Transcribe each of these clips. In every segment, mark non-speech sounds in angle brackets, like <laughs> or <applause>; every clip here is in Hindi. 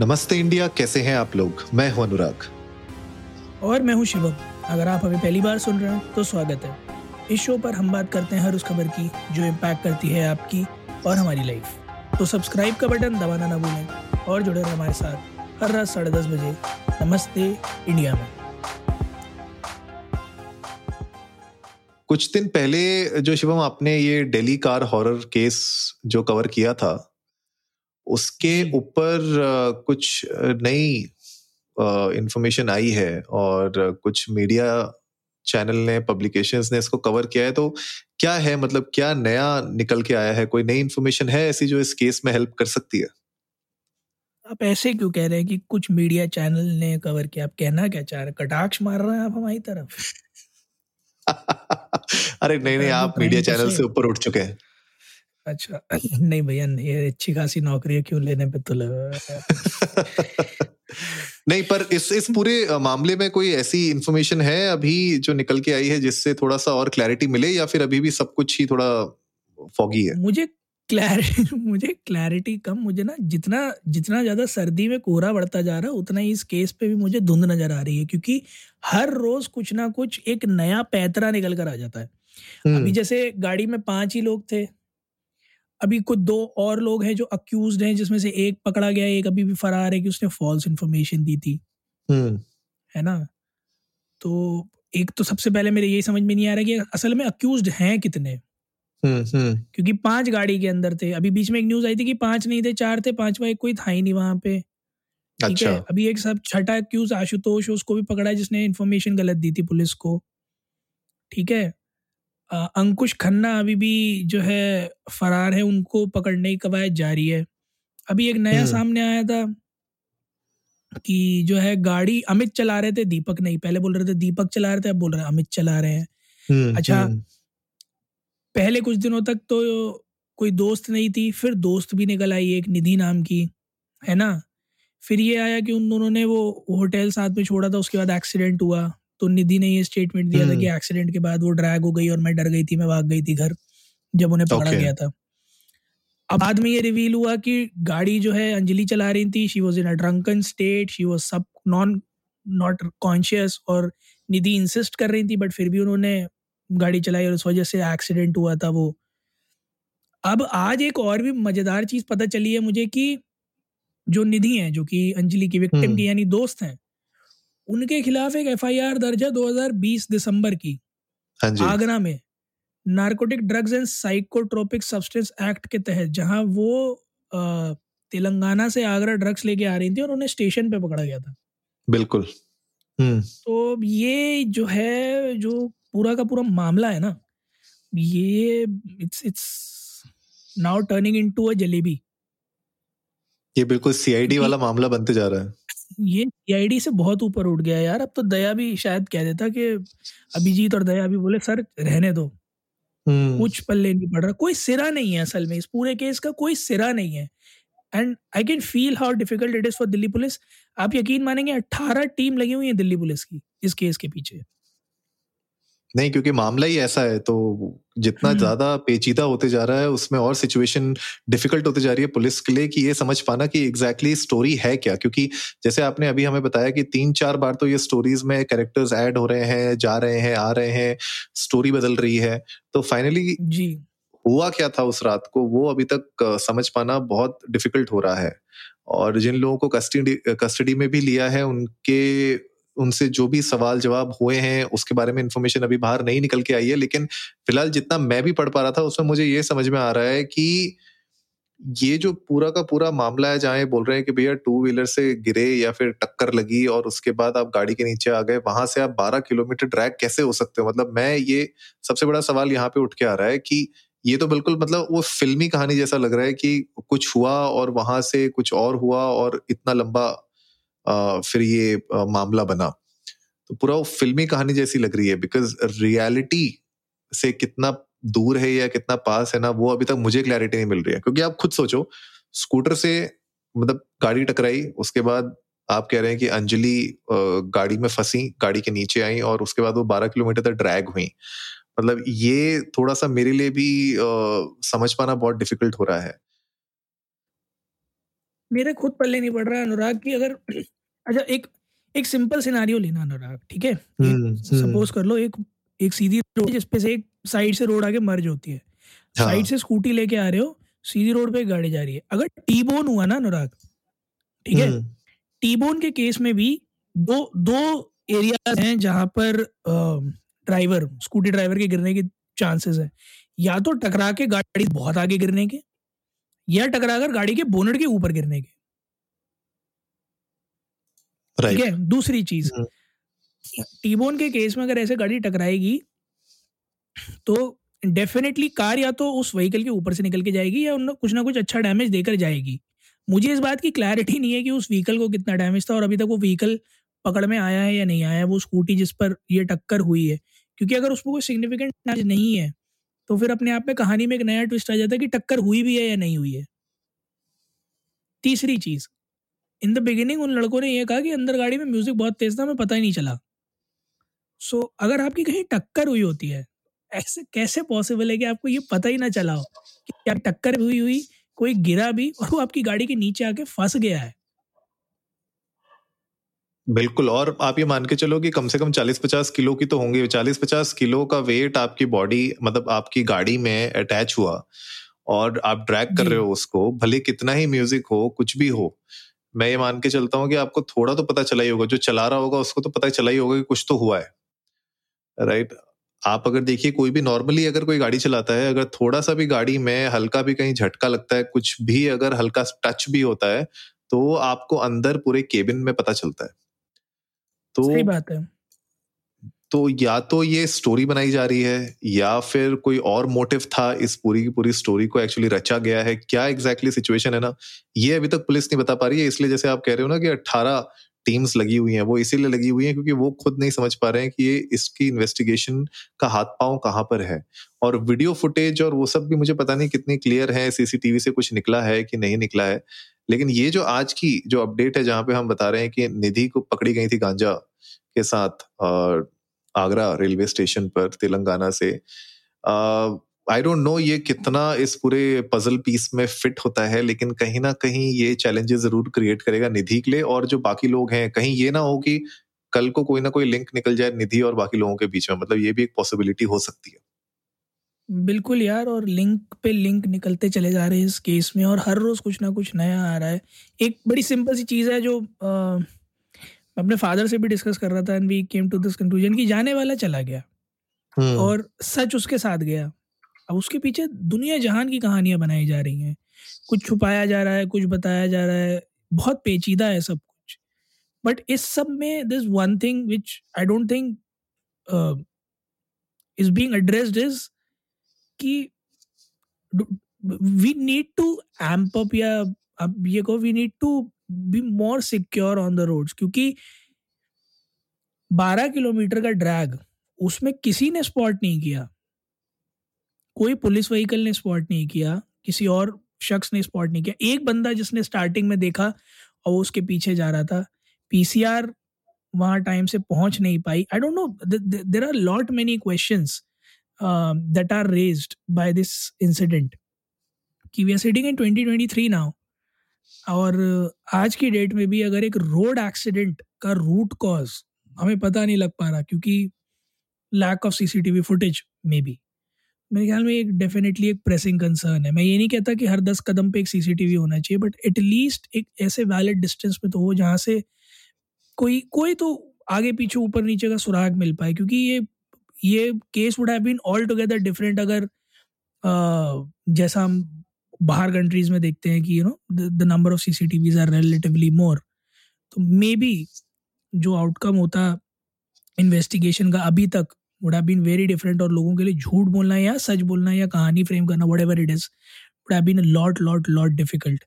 नमस्ते इंडिया कैसे हैं आप लोग? मैं हूँ अनुराग। और मैं हूँ शिवम। अगर आप हमें पहली बार सुन रहे हैं तो स्वागत है। इस शो पर हम बात करते हैं हर उस खबर की जो इम्पैक्ट करती है आपकी और हमारी लाइफ तो सब्सक्राइब का बटन दबाना ना भूलें और जुड़े रहें हमारे साथ हर रात साढ़े दस बजे नमस्ते इंडिया में। कुछ दिन पहले जो शिवम आपने ये दिल्ली कार हॉरर केस जो कवर किया था उसके ऊपर कुछ नई इंफॉर्मेशन आई है और कुछ मीडिया चैनल ने पब्लिकेशंस ने इसको कवर किया है तो क्या है मतलब क्या नया निकल के आया है? कोई नई इन्फॉर्मेशन है ऐसी जो इस केस में हेल्प कर सकती है? आप ऐसे क्यों कह रहे हैं कि कुछ मीडिया चैनल ने कवर किया? आप कहना क्या चाह रहे कटाक्ष मार रहे हैं आप हमारी तरफ़? <laughs> अरे नहीं नहीं आप मीडिया चैनल से ऊपर उठ चुके हैं। अच्छा। नहीं भैया ये अच्छी खासी नौकरी है क्यों लेने पे तुले <laughs> नहीं पर इस इस <laughs> पूरे मामले में कोई ऐसी इंफॉर्मेशन है अभी जो निकल के आई है जिससे थोड़ा सा और क्लैरिटी मिले या फिर अभी भी सब कुछ ही थोड़ा फॉगी है? मुझे क्लैरिटी <laughs> मुझे क्लैरिटी कम मुझे ना जितना जितना ज़्यादा सर्दी में कोहरा बढ़ता जा रहा है उतना ही इस केस पे भी मुझे धुंध नज़र आ रही है क्योंकि हर रोज कुछ ना कुछ एक नया पैतरा निकल कर आ जाता है। अभी हम्म। जैसे गाड़ी में पाँच ही लोग थे अभी कुछ दो और लोग हैं जो अक्यूज हैं जिसमें से एक पकड़ा गया एक अभी भी फरार है कि उसने फॉल्स इन्फॉर्मेशन दी थी। हम्म। है ना? तो एक तो सबसे पहले मेरे यही समझ में नहीं आ रहा कि असल में अक्यूज हैं कितने। हम्म, हम्म। क्योंकि पाँच गाड़ी के अंदर थे। अभी बीच में एक न्यूज़ आई थी कि पाँच नहीं थे चार थे पांचवा एक कोई था ही नहीं वहाँ पे। अच्छा। है? अभी एक सब छठा अक्यूज आशुतोष उसको भी पकड़ा है जिसने इन्फॉर्मेशन गलत दी थी पुलिस को। ठीक है? अंकुश खन्ना अभी भी जो है फरार है उनको पकड़ने की कवायद जारी है अभी एक नया हम्म। सामने आया था कि जो है गाड़ी अमित चला रहे थे दीपक नहीं पहले बोल रहे थे दीपक चला रहे थे अब बोल रहे अमित चला रहे हैं हम्म, अच्छा हम्म। पहले कुछ दिनों तक तो कोई दोस्त नहीं थी फिर दोस्त भी निकल आई एक निधि नाम की है ना फिर ये आया कि उन दोनों ने वो होटल साथ में छोड़ा था उसके बाद एक्सीडेंट हुआ तो निधि ने ये स्टेटमेंट दिया था कि एक्सीडेंट हम्म। के बाद वो ड्रैग हो गई और मैं डर गई थी मैं भाग गई थी घर जब उन्हें पकड़ा गया था अब बाद में ये रिवील हुआ कि गाड़ी जो है अंजलि चला रही थी she was in a drunken state she was सब नॉन नॉट कॉन्शियस और निधि इंसिस्ट कर रही थी बट फिर भी उन्होंने गाड़ी चलाई और उस वजह से एक्सीडेंट हुआ था वो अब आज एक और भी मज़ेदार चीज़ पता चली है मुझे कि जो निधि है जो कि अंजलि की विक्टिम हम्म। की यानी दोस्त हैं उनके खिलाफ एक एफआईआर दर्ज है 2020 दिसंबर की हाँ आगरा में। Narcotic drugs and psychotropic substance act के तहत जहाँ वो तेलंगाना से आगरा ड्रग्स लेके आ रही थी और उन्हें स्टेशन पे पकड़ा गया था। बिल्कुल। हम्म। तो ये जो है जो पूरा का पूरा मामला है ना ये it's it's now turning into a jalebi. ये बिल्कुल सीआईडी वाला मामला बनते जा रहा है। ये सीआईडी से बहुत ऊपर उठ गया यार। अब तो दया भी शायद कह देता कि अभिजीत और दया भी बोले सर रहने दो। हम्म। कुछ पल्ले नहीं पड़ रहा। कोई सिरा नहीं है असल में इस पूरे केस का कोई सिरा नहीं है। And I can feel how difficult it is for Delhi police आप यकीन मानेंगे अट्ठारह टीम लगी हुई है दिल्ली पुलिस की इस केस के पीछे। नहीं क्योंकि मामला ही ऐसा है तो जितना। ज़्यादा पेचीदा होते जा रहा है उसमें और सिचुएशन डिफ़िकल्ट होती जा रही है पुलिस के लिए कि ये समझ पाना कि एग्जैक्टली exactly स्टोरी है क्या? क्योंकि जैसे आपने अभी हमें बताया कि तीन चार बार तो ये स्टोरीज में कैरेक्टर्स ऐड हो रहे हैं जा रहे हैं आ रहे हैं स्टोरी बदल रही है। तो फाइनली जी। हुआ क्या था उस रात को? वो अभी तक समझ पाना बहुत डिफ़िकल्ट हो रहा है। और जिन लोगों को कस्टडी कस्टडी में भी लिया है उनके उनसे जो भी सवाल जवाब हुए हैं, उसके बारे में इंफॉर्मेशन अभी बाहर नहीं निकल के आई है, लेकिन फ़िलहाल जितना मैं भी पढ़ पा रहा था, उसमें मुझे ये समझ में आ रहा है कि ये जो पूरा का पूरा मामला है, जहाँ बोल रहे हैं कि भैया टू व्हीलर से गिरे या फिर टक्कर लगी और उसके बाद आप गाड़ी के नीचे आ गए, वहाँ से आप 12 किलोमीटर ड्रैग कैसे हो सकते हो? मतलब मैं ये सबसे बड़ा सवाल यहाँ पे उठ के आ रहा है कि ये तो बिल्कुल मतलब वो फिल्मी कहानी जैसा लग रहा है कि कुछ हुआ और वहाँ से कुछ और हुआ और इतना लंबा फिर ये मामला बना। तो पूरा वो फिल्मी कहानी जैसी लग रही है बिकॉज़ रियलिटी से कितना दूर है या कितना पास है ना, वो अभी तक मुझे क्लैरिटी नहीं मिल रही है। क्योंकि आप खुद सोचो स्कूटर से मतलब गाड़ी टकराई, उसके बाद आप कह रहे हैं कि अंजलि गाड़ी में फंसी, गाड़ी के नीचे आई और उसके बाद वो बारह किलोमीटर तक ड्रैग हुई। मतलब ये थोड़ा सा मेरे लिए भी समझ पाना बहुत डिफ़िकल्ट हो रहा है। मेरे खुद पल्ले नहीं पड़ रहा है अनुराग की अगर <clears throat> अच्छा एक एक सिंपल सिनारियो लेना अनुराग ठीक है? सपोज़ हम्म कर लो एक एक सीधी रोड जिसपे से एक साइड से रोड आके मर्ज होती है। हाँ। साइड से स्कूटी लेके आ रहे हो सीधी रोड पे एक गाड़ी जा रही है। अगर टी बोन हुआ ना अनुराग ठीक है? हम्म। टी बोन के केस में भी दो दो एरिया हैं जहाँ पर ड्राइवर स्कूटी ड्राइवर के गिरने के चांसेस है। या तो टकरा के गाड़ी बहुत आगे गिरने के या टकरा कर गाड़ी के बोनट के ऊपर गिरने के। ठीक है? दूसरी चीज़। हम्म। टीबोन के केस में अगर ऐसे गाड़ी टकराएगी तो डेफिनेटली कार या तो उस व्हीकल के ऊपर से निकल के जाएगी या कुछ ना कुछ अच्छा डैमेज देकर जाएगी। मुझे इस बात की क्लैरिटी नहीं है कि उस व्हीकल को कितना डैमेज था और अभी तक वो व्हीकल पकड़ में आया है या नहीं आया है वो स्कूटी जिस पर ये टक्कर हुई है। क्योंकि अगर उसमें कोई सिग्निफिकेंट डैमेज नहीं है तो फिर अपने आप में कहानी में एक नया ट्विस्ट आ जाता है कि टक्कर हुई भी है या नहीं हुई है। तीसरी चीज़ इन द बिगिनिंग उन लड़कों ने यह कहा कि अंदर गाड़ी में म्यूज़िक बहुत तेज था हमें पता ही नहीं चला। सो so, अगर आपकी कहीं टक्कर हुई होती है ऐसे कैसे पॉसिबल है कि आपको ये पता ही ना चला हो कि क्या टक्कर हुई हुई कोई गिरा भी और वो आपकी गाड़ी के नीचे आके फंस गया है? बिल्कुल और आप ये मान के चलो कि कम से कम 40-50 किलो की तो होंगे। 40-50 किलो का वेट आपकी बॉडी मतलब आपकी गाड़ी में अटैच हुआ और आप ड्रैग कर रहे हो उसको भले कितना ही म्यूज़िक हो कुछ भी हो मैं ये मान के चलता हूँ कि आपको थोड़ा तो पता चला ही होगा जो चला रहा होगा उसको तो पता चला ही होगा कि कुछ तो हुआ है। राइट आप अगर देखिए कोई भी नॉर्मली अगर कोई गाड़ी चलाता है अगर थोड़ा सा भी गाड़ी में हल्का भी कहीं झटका लगता है कुछ भी अगर हल्का टच भी होता है तो आपको अंदर पूरे केबिन में पता चलता है। सही तो बात है। तो या तो ये स्टोरी बनाई जा रही है या फिर कोई और मोटिव था इस पूरी की पूरी स्टोरी को एक्चुअली रचा गया है क्या एग्जैक्टली exactly सिचुएशन है ना ये अभी तक पुलिस नहीं बता पा रही है इसलिए जैसे आप कह रहे हो ना कि 18 टीम्स लगी हुई हैं वो इसीलिए लगी हुई हैं क्योंकि वो खुद नहीं समझ पा रहे हैं कि ये इसकी इन्वेस्टिगेशन का हाथ पाँव कहाँ पर है। और वीडियो फुटेज और वो सब भी मुझे पता नहीं कितनी क्लियर है सीसीटीवी से कुछ निकला है कि नहीं निकला है लेकिन ये जो आज की जो अपडेट है जहाँ पे हम बता रहे हैं कि निधि को पकड़ी गई थी गांजा के साथ, और आगरा रेलवे स्टेशन पर तेलंगाना से आई डोंट नो ये कितना इस पूरे पजल पीस में फिट होता है, लेकिन कहीं ना कहीं ये चैलेंजेस ज़रूर क्रिएट करेगा निधि के लिए, और जो बाकी लोग हैं, कहीं ये ना हो कि कल को कोई ना कोई लिंक निकल जाए निधि और बाकी लोगों के बीच में मतलब ये भी एक पॉसिबिलिटी हो सकती है। बिल्कुल यार और लिंक पे लिंक निकलते चले जा रहे हैं इस केस में और हर रोज कुछ ना कुछ नया आ रहा है। एक बड़ी सिंपल सी चीज़ है जो आ, अपने फादर से भी डिस्कस कर रहा था and we came to this conclusion कि जाने वाला चला गया। और सच उसके साथ गया। अब उसके पीछे दुनिया जहान की कहानियाँ बनाई जा रही हैं। कुछ छुपाया जा रहा है कुछ बताया जा रहा है। बहुत पेचीदा है सब कुछ। बट इस सब में this one thing which I don't think is being addressed is कि we need to amp up या अब ये को we need to be more secure on the roads क्योंकि 12 किलोमीटर का ड्रैग उसमें किसी ने स्पॉट नहीं किया। कोई पुलिस व्हीकल ने स्पॉट नहीं किया, किसी और शख्स ने स्पॉट नहीं किया। एक बंदा जिसने स्टार्टिंग में देखा और उसके पीछे जा रहा था पीसीआर वहाँ टाइम से पहुँच नहीं पाई। I don't know there are lot many questions that are raised by this incident कि we are sitting in 2023 now और आज की डेट में भी अगर एक रोड एक्सीडेंट का रूट कॉज हमें पता नहीं लग पा रहा, क्योंकि लैक ऑफ़ सीसीटीवी फुटेज में भी मेरे ख्याल में एक डेफिनेटली एक प्रेसिंग कंसर्न है। मैं ये नहीं कहता कि हर दस कदम पे एक सीसीटीवी होना चाहिए बट एटलीस्ट एक ऐसे वैलिड डिस्टेंस पे तो हो जहाँ से कोई कोई तो आगे पीछे ऊपर नीचे का सुराग मिल पाए, क्योंकि ये ये case would have been altogether different अगर uh, जैसा हम बाहर कंट्रीज़ में देखते हैं कि you know the number of CCTVs are relatively more तो मे बी जो आउटकम होता इन्वेस्टिगेशन का अभी तक would have been very different और लोगों के लिए झूठ बोलना या सच बोलना या कहानी फ्रेम करना whatever it is would have been a lot lot lot difficult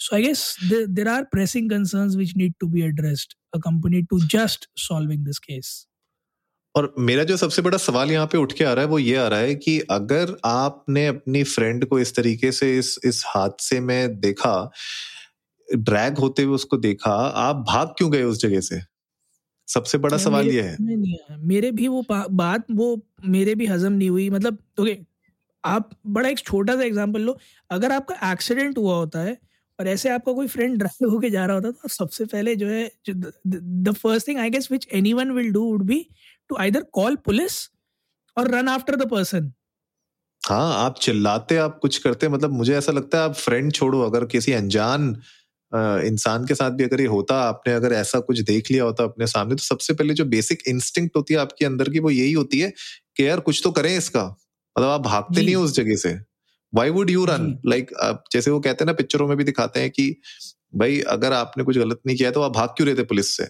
so i guess there, there are pressing concerns which need to be addressed accompanied to just solving this case. और मेरा जो सबसे बड़ा सवाल यहाँ पे उठ के आ रहा है वो ये आ रहा है कि अगर आपने अपनी फ्रेंड को इस तरीके से इस इस हादसे में देखा ड्रैग होते हुए उसको देखा आप भाग क्यों गए उस जगह से? सबसे बड़ा सवाल ये है। नहीं है मेरे भी वो बात वो मेरे भी हजम नहीं हुई मतलब ओके आप बड़ा एक छोटा सा एग्जांपल लो अगर आपका एक्सीडेंट हुआ होता है और ऐसे आपका कोई फ्रेंड ड्राइव <laughs> होके जा रहा होता तो सबसे पहले जो है the first thing I guess which anyone will do would be to either call police और रन आफ्टर द पर्सन हाँ आप चिल्लाते आप कुछ करते मतलब मुझे ऐसा लगता है आप फ्रेंड छोड़ो अगर किसी अनजान इंसान के साथ भी अगर ये होता आपने अगर ऐसा कुछ देख लिया होता अपने सामने तो सबसे पहले जो बेसिक इंस्टिंक्ट होती है आपके अंदर की वो यही होती है कि यार कुछ तो करें इसका। मतलब आप भागते नहीं हो उस जगह से। Why would you run like जैसे वो कहते हैं ना पिक्चरों में भी दिखाते हैं कि भाई अगर आपने कुछ गलत नहीं किया तो आप भाग क्यों रहे थे पुलिस से?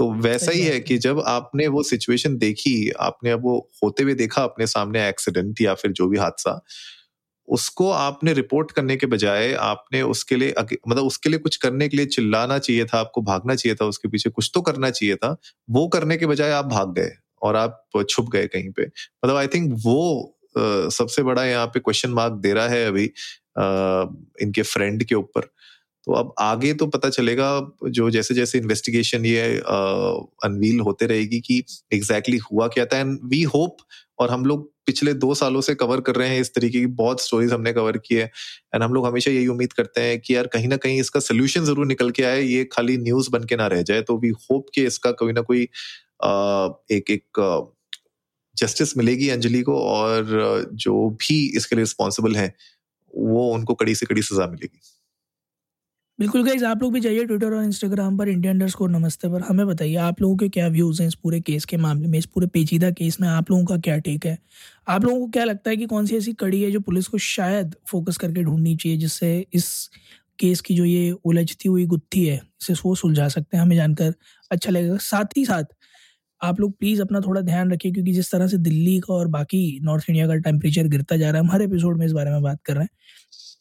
तो वैसा ही है कि जब आपने वो सिचुएशन देखी आपने अब वो होते हुए देखा अपने सामने एक्सीडेंट या फिर जो भी हादसा उसको आपने रिपोर्ट करने के बजाय आपने उसके लिए मतलब उसके लिए कुछ करने के लिए चिल्लाना चाहिए था आपको भागना चाहिए था उसके पीछे कुछ तो करना चाहिए था वो करने के बजाय आप भाग गए और आप छुप गए कहीं पे। मतलब आई थिंक वो uh, सबसे बड़ा यहाँ पे क्वेश्चन मार्क दे रहा है अभी uh, इनके फ्रेंड के ऊपर। तो अब आगे तो पता चलेगा जो जैसे जैसे इन्वेस्टिगेशन ये अनवील होते रहेगी कि एग्जैक्टली exactly हुआ क्या था एंड वी होप और हम लोग पिछले दो सालों से कवर कर रहे हैं इस तरीके की बहुत स्टोरीज हमने कवर की है एंड हम लोग हमेशा यही उम्मीद करते हैं कि यार कहीं ना कहीं इसका सोल्यूशन ज़रूर निकल के आए, ये खाली न्यूज़ बन के ना रह जाए। तो वी होप कि इसका कोई ना कोई एक एक जस्टिस मिलेगी अंजलि को और जो भी इसके लिए रिस्पॉन्सिबल है, वो उनको कड़ी से कड़ी सजा मिलेगी। बिल्कुल गाइज़ आप लोग भी जाइए ट्विटर और इंस्टाग्राम पर इंडिया अंडर स्कोर नमस्ते पर। हमें बताइए, आप लोगों के क्या व्यूज़ हैं इस पूरे केस के मामले में, इस पूरे पेचीदा केस में आप लोगों का क्या टेक है? आप लोगों को क्या लगता है कि कौन सी ऐसी कड़ी है जो पुलिस को शायद फोकस करके ढूंढनी चाहिए, जिससे इस केस की जो ये उलझती हुई गुत्थी है, इसे वो सुलझा सकते हैं? हमें जानकर अच्छा लगेगा। साथ ही साथ आप लोग प्लीज़ अपना थोड़ा ध्यान रखिए, क्योंकि जिस तरह से दिल्ली का और बाकी नॉर्थ इंडिया का टेम्परेचर गिरता जा रहा है, हम हर एपिसोड में इस बारे में बात कर रहे हैं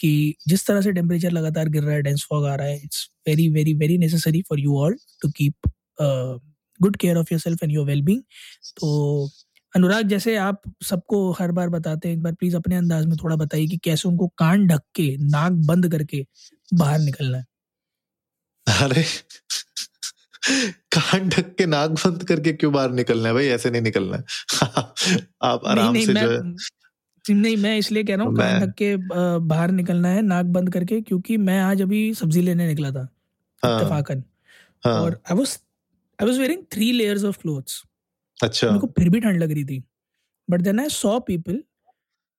कि जिस तरह से टेम्परेचर लगातार गिर रहा है डेंस फॉग आ रहा है it's very very very necessary for you all to keep good care of yourself and your wellbeing तो अनुराग, जैसे आप सबको हर बार बताते हैं, एक बार प्लीज़ अपने अंदाज में थोड़ा बताइए कि कैसे उनको कान ढक के, नाक बंद करके बाहर निकलना है। अरे कान ढक के नाक बंद करके क्यों बाहर निकलना है भाई? ऐसे नहीं निकलना है। <laughs> आप आराम नहीं, नहीं, से जो है। नहीं मैं इसलिए कह रहा हूँ कान ढक के बाहर निकलना है नाक बंद करके क्योंकि मैं आज अभी सब्ज़ी लेने निकला था हाँ, इत्तेफाकन। हाँ, और I was I was wearing three layers of clothes अच्छा। मेरे को फिर भी ठंड लग रही थी। But then I saw people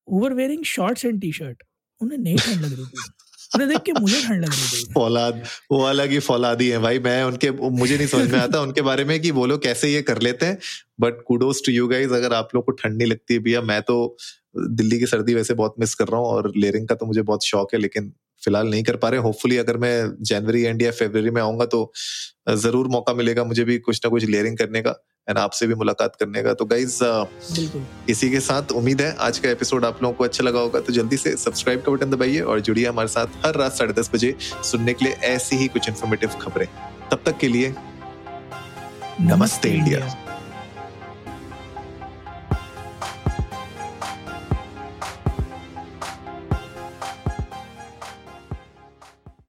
who were wearing shorts and T shirt उन्हें नहीं ठंड लग रही थी। उन्हें देख के मुझे ठंड लग रही थी फौलाद, वो अलग ही फौलादी है भाई। मैं उनके, मुझे नहीं समझ में आता उनके बारे में कि कैसे ये कर लेते हैं। बट कुडोस टू यू अगर आप लोग को ठंड नहीं लगती है भैया, मैं तो दिल्ली की सर्दी वैसे बहुत मिस कर रहा हूँ और लेयरिंग का तो मुझे बहुत शौक है, लेकिन फ़िलहाल नहीं कर पा रहे। होपफुली अगर मैं जनवरी एंड या फेबर में आऊँगा तो ज़रूर मौका मिलेगा मुझे भी कुछ ना कुछ लेयरिंग करने का। एंड आपसे भी मुलाकात करने का। तो गाइज़ इसी के साथ उम्मीद है आज का एपिसोड आप लोगों को अच्छा लगा होगा। तो जल्दी से सब्सक्राइब का बटन दबाइए और जुड़िए हमारे साथ हर रात साढ़े दस बजे सुनने के लिए ऐसी ही कुछ इन्फॉर्मेटिव खबरें। तब तक के लिए नमस्ते इंडिया।